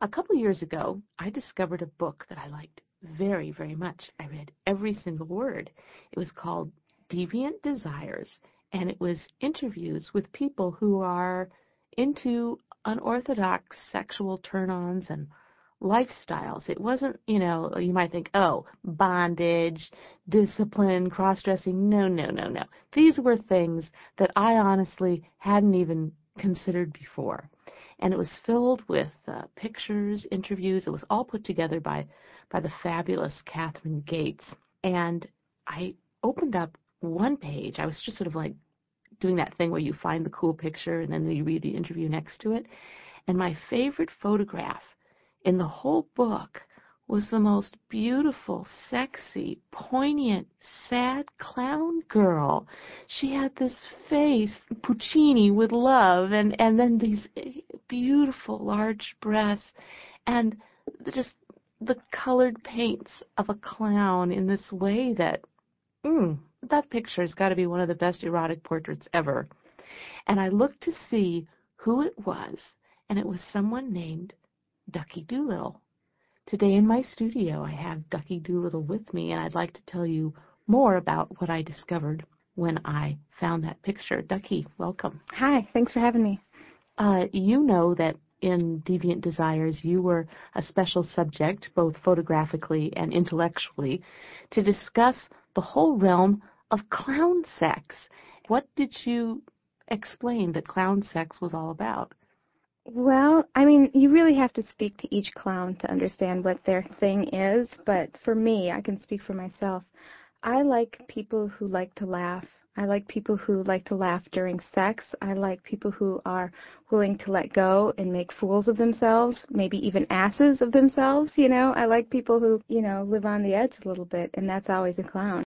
A couple years ago, I discovered a book that I liked very, very much. I read every single word. It was called Deviant Desires, and it was interviews with people who are into unorthodox sexual turn ons and lifestyles. It wasn't, you know, you might think, oh, bondage, discipline, cross dressing. No, no, no, no. These were things that I honestly hadn't even considered before. And it was filled with uh, pictures, interviews. It was all put together by, by the fabulous Katharine Gates. And I opened up one page. I was just sort of like doing that thing where you find the cool picture and then you read the interview next to it. And my favorite photograph in the whole book was the most beautiful, sexy, poignant, sad clown girl. She had this face, Puccini with love, and, and then these beautiful large breasts, and just the colored paints of a clown in this way that, mm, that picture's got to be one of the best erotic portraits ever. And I looked to see who it was, and it was someone named Ducky Doolittle. Today in my studio, I have Ducky Doolittle with me, and I'd like to tell you more about what I discovered when I found that picture. Ducky, welcome. Hi, thanks for having me. Uh, you know that in Deviant Desires, you were a special subject, both photographically and intellectually, to discuss the whole realm of clown sex. What did you explain that clown sex was all about? Well, I mean, you really have to speak to each clown to understand what their thing is, but for me, I can speak for myself. I like people who like to laugh. I like people who like to laugh during sex. I like people who are willing to let go and make fools of themselves, maybe even asses of themselves, you know. I like people who, you know, live on the edge a little bit, and that's always a clown.